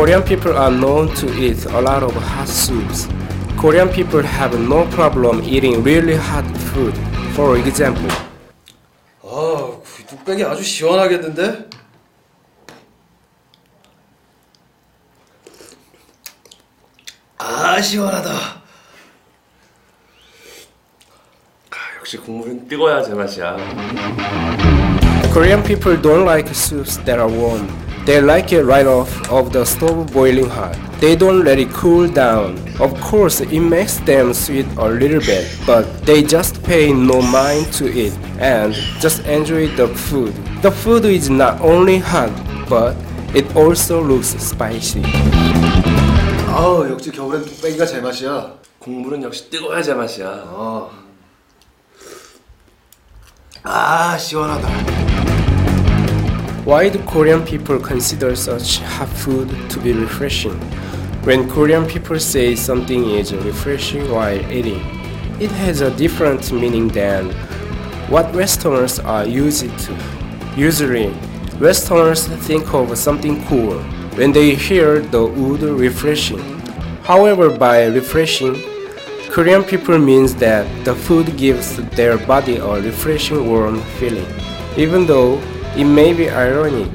Korean people are known to eat a lot of hot soups. Korean people have no problem eating really hot food. For example, 아, 그 뚝배기 아주 시원하겠는데? 아, 시원하다. 아, 역시 국물은 뜨거야 제맛이야. Korean people don't like soups that are warm. They like it right off of the stove boiling hot. They don't let it cool down. Of course, it makes them sweet a little bit, but they just pay no mind to it and just enjoy the food. The food is not only hot, but it also looks spicy. 아우, 역시 겨울엔 뚝배기가 제맛이야. 국물은 역시 뜨거야 제맛이야. 어. 아, 시원하다. Why do Korean people consider such hot food to be refreshing? When Korean people say something is refreshing while eating, it has a different meaning than what Westerners are used to. Usually, Westerners think of something cool when they hear the word refreshing. However, by refreshing, Korean people means that the food gives their body a refreshing warm feeling. Even though it may be ironic,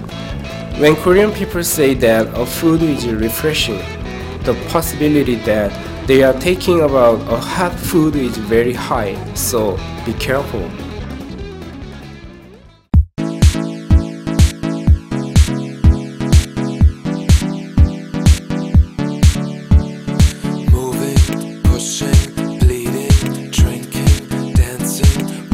when Korean people say that a food is refreshing, the possibility that they are taking about a hot food is very high, so be careful.